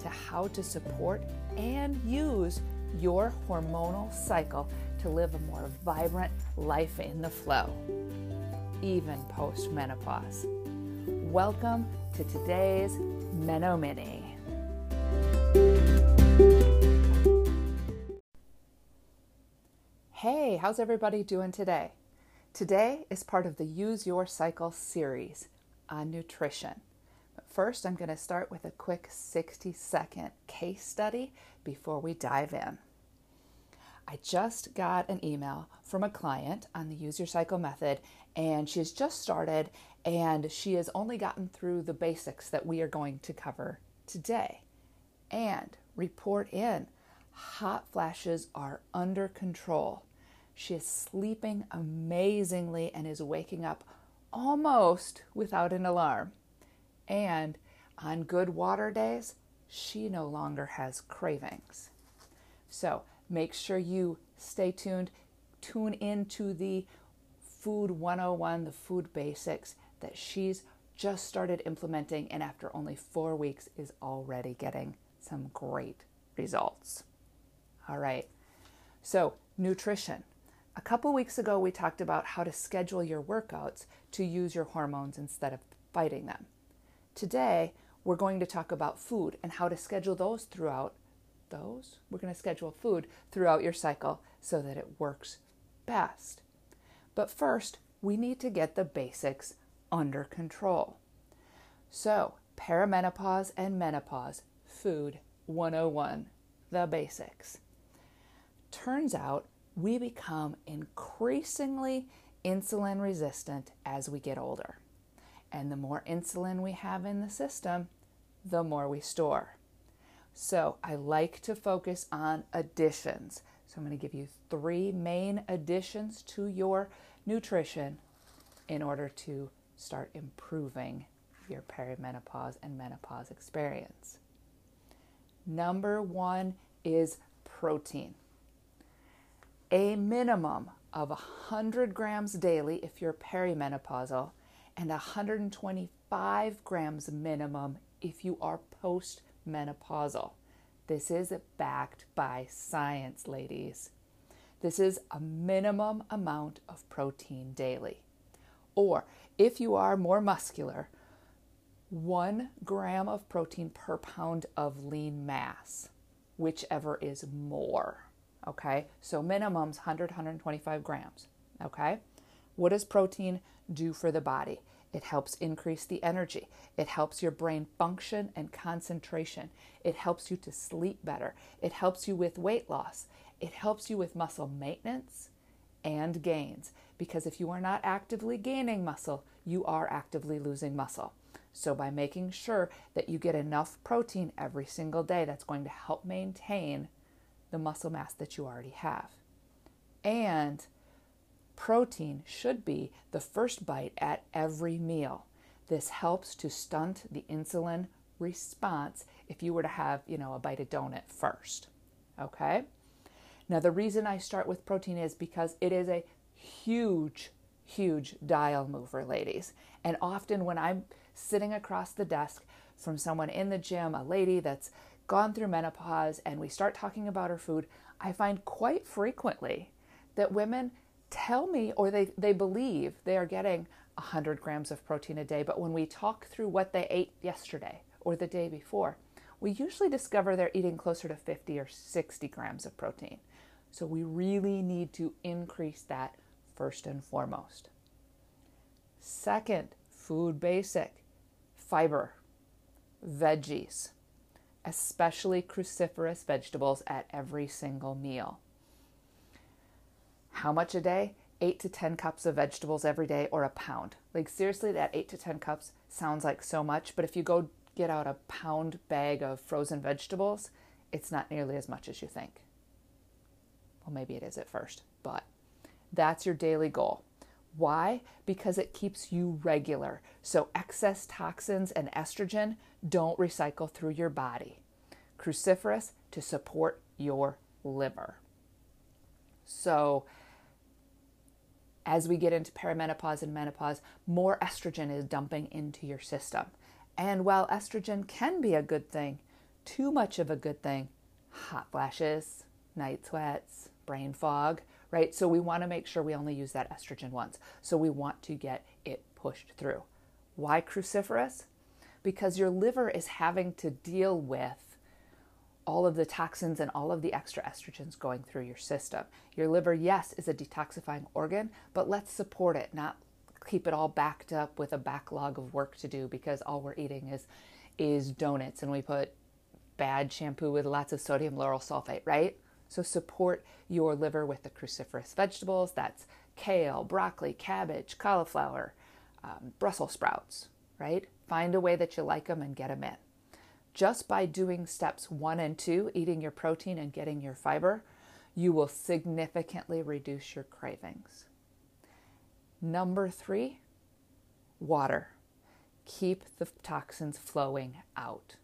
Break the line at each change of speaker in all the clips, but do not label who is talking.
to how to support and use your hormonal cycle to live a more vibrant life in the flow, even post menopause. Welcome to today's Meno Mini. Hey, how's everybody doing today? Today is part of the Use Your Cycle series on nutrition. First, I'm going to start with a quick 60 second case study before we dive in. I just got an email from a client on the Use Your Cycle method, and she has just started and she has only gotten through the basics that we are going to cover today. And report in hot flashes are under control. She is sleeping amazingly and is waking up almost without an alarm. And on good water days, she no longer has cravings. So make sure you stay tuned, tune into the Food 101, the food basics that she's just started implementing, and after only four weeks, is already getting some great results. All right, so nutrition. A couple weeks ago, we talked about how to schedule your workouts to use your hormones instead of fighting them. Today, we're going to talk about food and how to schedule those throughout those. We're going to schedule food throughout your cycle so that it works best. But first, we need to get the basics under control. So, perimenopause and menopause, food 101, the basics. Turns out we become increasingly insulin resistant as we get older. And the more insulin we have in the system, the more we store. So I like to focus on additions. So I'm going to give you three main additions to your nutrition in order to start improving your perimenopause and menopause experience. Number one is protein a minimum of 100 grams daily if you're perimenopausal and 125 grams minimum if you are postmenopausal. This is backed by science, ladies. This is a minimum amount of protein daily. Or if you are more muscular, one gram of protein per pound of lean mass, whichever is more. Okay, so minimums 100, 125 grams. Okay, what does protein do for the body? It helps increase the energy. It helps your brain function and concentration. It helps you to sleep better. It helps you with weight loss. It helps you with muscle maintenance and gains. Because if you are not actively gaining muscle, you are actively losing muscle. So, by making sure that you get enough protein every single day, that's going to help maintain the muscle mass that you already have. And protein should be the first bite at every meal. This helps to stunt the insulin response if you were to have, you know, a bite of donut first. Okay? Now the reason I start with protein is because it is a huge huge dial mover, ladies. And often when I'm sitting across the desk from someone in the gym, a lady that's gone through menopause and we start talking about her food, I find quite frequently that women tell me or they, they believe they are getting 100 grams of protein a day. But when we talk through what they ate yesterday or the day before, we usually discover they're eating closer to 50 or 60 grams of protein. So we really need to increase that first and foremost. Second, food basic fiber, veggies especially cruciferous vegetables, at every single meal. How much a day? 8 to 10 cups of vegetables every day or a pound. Like, seriously, that 8 to 10 cups sounds like so much, but if you go get out a pound bag of frozen vegetables, it's not nearly as much as you think. Well, maybe it is at first, but that's your daily goal. Why? Because it keeps you regular. So excess toxins and estrogen don't recycle through your body. Cruciferous to support your liver. So, as we get into perimenopause and menopause, more estrogen is dumping into your system. And while estrogen can be a good thing, too much of a good thing, hot flashes, night sweats, brain fog, right? So we want to make sure we only use that estrogen once. So we want to get it pushed through. Why cruciferous? Because your liver is having to deal with all of the toxins and all of the extra estrogens going through your system. Your liver, yes, is a detoxifying organ, but let's support it, not keep it all backed up with a backlog of work to do because all we're eating is is donuts and we put bad shampoo with lots of sodium lauryl sulfate, right? So support your liver with the cruciferous vegetables. That's kale, broccoli, cabbage, cauliflower, um, Brussels sprouts, right? Find a way that you like them and get them in. Just by doing steps one and two, eating your protein and getting your fiber, you will significantly reduce your cravings. Number three, water. Keep the toxins flowing out,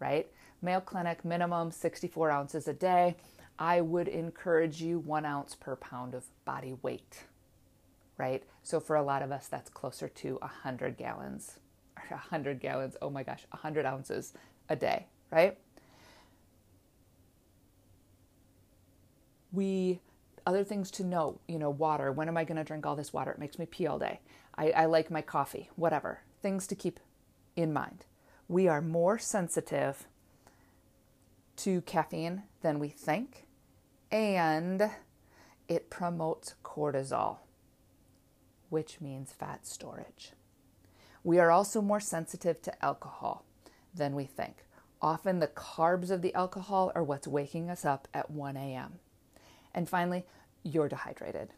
right? Mayo Clinic minimum 64 ounces a day. I would encourage you one ounce per pound of body weight, right? So for a lot of us, that's closer to 100 gallons, 100 gallons, oh my gosh, 100 ounces a day, right? We other things to know, you know, water. When am I going to drink all this water? It makes me pee all day. I, I like my coffee, whatever. Things to keep in mind. We are more sensitive to caffeine than we think, and it promotes cortisol, which means fat storage. We are also more sensitive to alcohol than we think. Often the carbs of the alcohol are what's waking us up at 1 a.m. And finally, you're dehydrated.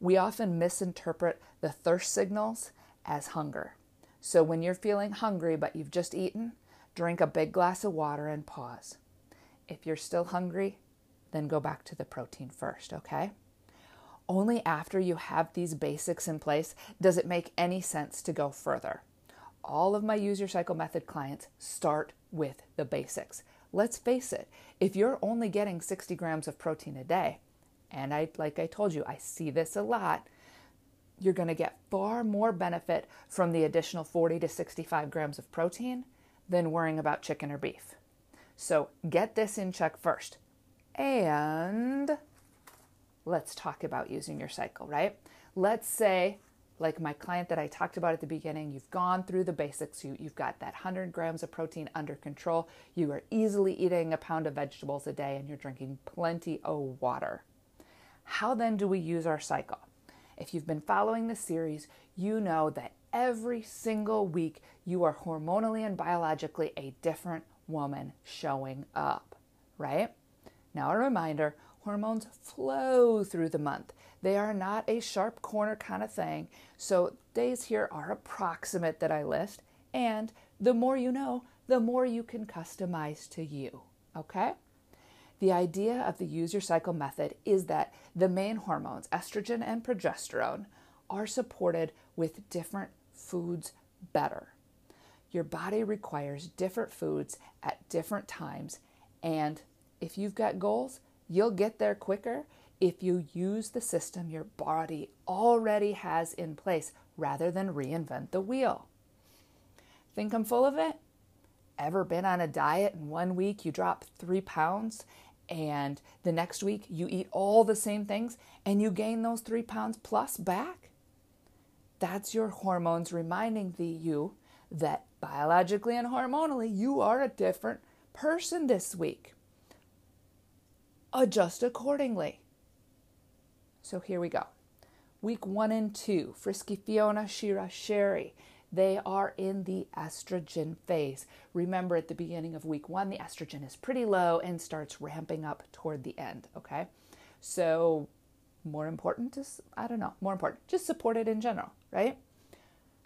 We often misinterpret the thirst signals as hunger. So when you're feeling hungry but you've just eaten, drink a big glass of water and pause. If you're still hungry, then go back to the protein first, okay? Only after you have these basics in place does it make any sense to go further. All of my Use Your Cycle Method clients start with the basics. Let's face it, if you're only getting 60 grams of protein a day, and I like I told you, I see this a lot, you're going to get far more benefit from the additional 40 to 65 grams of protein than worrying about chicken or beef. So get this in check first. And let's talk about using your cycle, right? Let's say, like my client that I talked about at the beginning, you've gone through the basics. You, you've got that 100 grams of protein under control. You are easily eating a pound of vegetables a day and you're drinking plenty of water. How then do we use our cycle? If you've been following the series, you know that every single week you are hormonally and biologically a different woman showing up, right? Now, a reminder hormones flow through the month. They are not a sharp corner kind of thing. So, days here are approximate that I list. And the more you know, the more you can customize to you. Okay? The idea of the use your cycle method is that the main hormones, estrogen and progesterone, are supported with different foods better. Your body requires different foods at different times, and if you've got goals, you'll get there quicker if you use the system your body already has in place rather than reinvent the wheel. Think I'm full of it? Ever been on a diet and one week you drop three pounds and the next week you eat all the same things and you gain those three pounds plus back? That's your hormones reminding the you that biologically and hormonally you are a different person this week. Adjust accordingly. So here we go. Week one and two, Frisky Fiona, Shira, Sherry. They are in the estrogen phase. Remember, at the beginning of week one, the estrogen is pretty low and starts ramping up toward the end. Okay. So, more important is, I don't know, more important, just support it in general, right?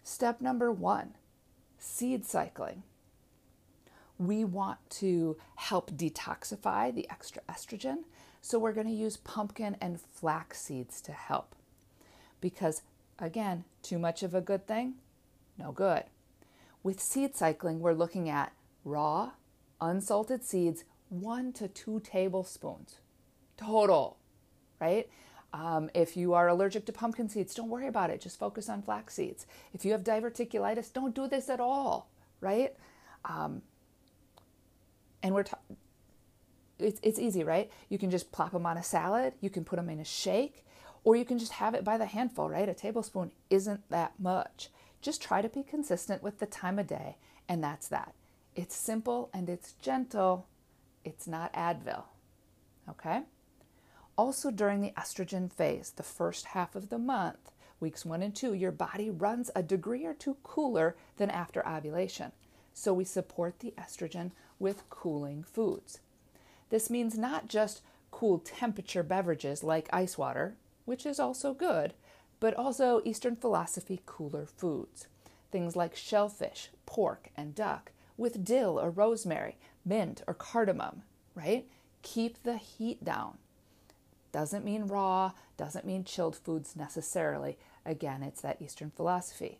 Step number one seed cycling. we want to help detoxify the extra estrogen. So we're going to use pumpkin and flax seeds to help. Because again, too much of a good thing, no good. With seed cycling, we're looking at raw, unsalted seeds, one to two tablespoons total, right? Um, if you are allergic to pumpkin seeds, don't worry about it. Just focus on flax seeds. If you have diverticulitis, don't do this at all, right? Um, and we're it's, it's easy, right? You can just plop them on a salad, you can put them in a shake, or you can just have it by the handful, right? A tablespoon isn't that much. Just try to be consistent with the time of day, and that's that. It's simple and it's gentle. It's not Advil. Okay? Also, during the estrogen phase, the first half of the month, weeks one and two, your body runs a degree or two cooler than after ovulation. So, we support the estrogen with cooling foods. This means not just cool temperature beverages like ice water, which is also good, but also Eastern philosophy cooler foods. Things like shellfish, pork, and duck with dill or rosemary, mint or cardamom, right? Keep the heat down. Doesn't mean raw, doesn't mean chilled foods necessarily. Again, it's that Eastern philosophy.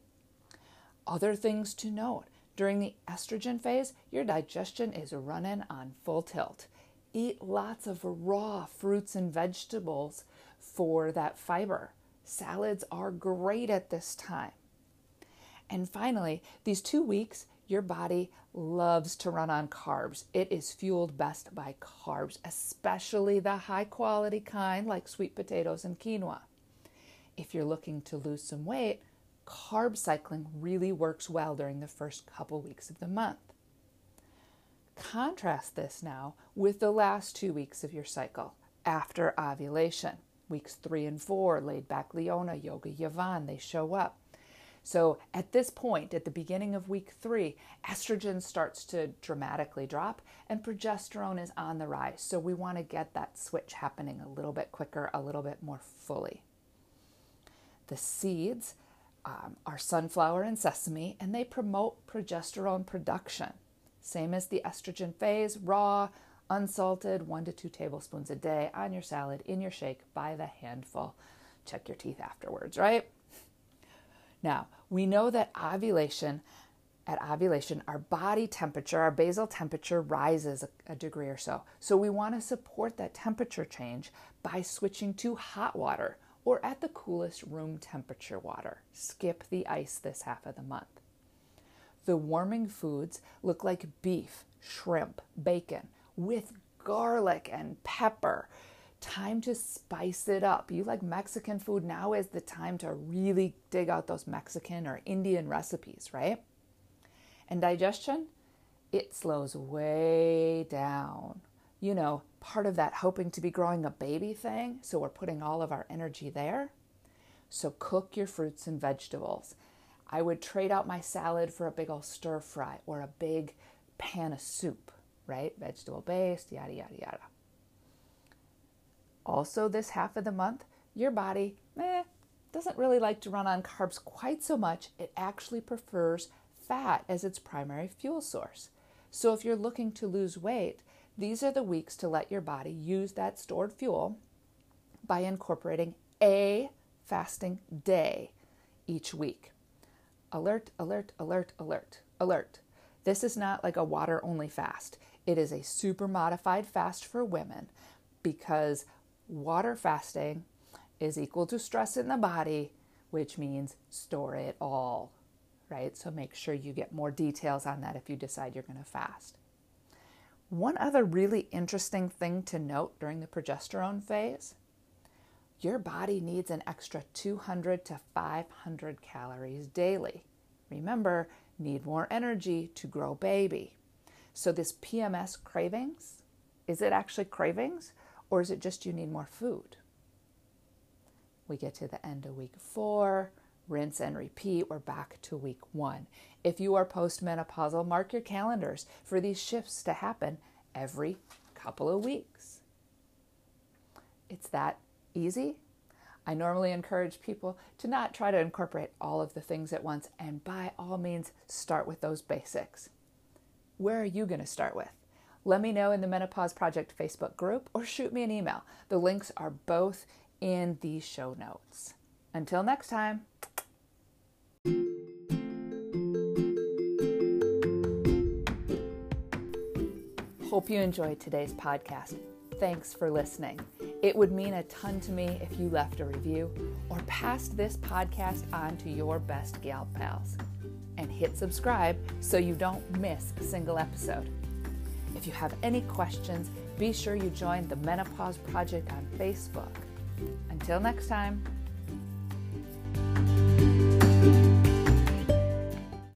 Other things to note during the estrogen phase, your digestion is running on full tilt. Eat lots of raw fruits and vegetables for that fiber. Salads are great at this time. And finally, these two weeks, your body loves to run on carbs. It is fueled best by carbs, especially the high quality kind like sweet potatoes and quinoa. If you're looking to lose some weight, carb cycling really works well during the first couple weeks of the month. Contrast this now with the last two weeks of your cycle after ovulation. Weeks three and four, laid back Leona, Yoga Yavan, they show up. So at this point, at the beginning of week three, estrogen starts to dramatically drop and progesterone is on the rise. So we want to get that switch happening a little bit quicker, a little bit more fully. The seeds um, are sunflower and sesame, and they promote progesterone production. Same as the estrogen phase, raw, unsalted, one to two tablespoons a day on your salad, in your shake, by the handful. Check your teeth afterwards, right? Now, we know that ovulation, at ovulation, our body temperature, our basal temperature rises a, degree or so. So we want to support that temperature change by switching to hot water or at the coolest room temperature water. Skip the ice this half of the month. The warming foods look like beef, shrimp, bacon with garlic and pepper time to spice it up. You like Mexican food, now is the time to really dig out those Mexican or Indian recipes, right? And digestion, it slows way down. You know, part of that hoping to be growing a baby thing, so we're putting all of our energy there. So cook your fruits and vegetables. I would trade out my salad for a big old stir fry or a big pan of soup, right? Vegetable based, yada, yada, yada. Also, this half of the month, your body eh, doesn't really like to run on carbs quite so much. It actually prefers fat as its primary fuel source. So, if you're looking to lose weight, these are the weeks to let your body use that stored fuel by incorporating a fasting day each week. Alert, alert, alert, alert, alert. This is not like a water only fast. It is a super modified fast for women because water fasting is equal to stress in the body, which means store it all, right? So make sure you get more details on that if you decide you're going to fast. One other really interesting thing to note during the progesterone phase your body needs an extra 200 to 500 calories daily. Remember, need more energy to grow baby. So, this PMS cravings, is it actually cravings? Or is it just you need more food? We get to the end of week four, rinse and repeat. We're back to week one. If you are postmenopausal, mark your calendars for these shifts to happen every couple of weeks. It's that easy. I normally encourage people to not try to incorporate all of the things at once, and by all means, start with those basics. where are you going to start with? Let me know in the Menopause Project Facebook group or shoot me an email. The links are both in the show notes. Until next time. Hope you enjoyed today's podcast. Thanks for listening. It would mean a ton to me if you left a review or passed this podcast on to your best gal pals. And hit subscribe so you don't miss a single episode. If you have any questions, be sure you join the Menopause Project on Facebook. Until next time.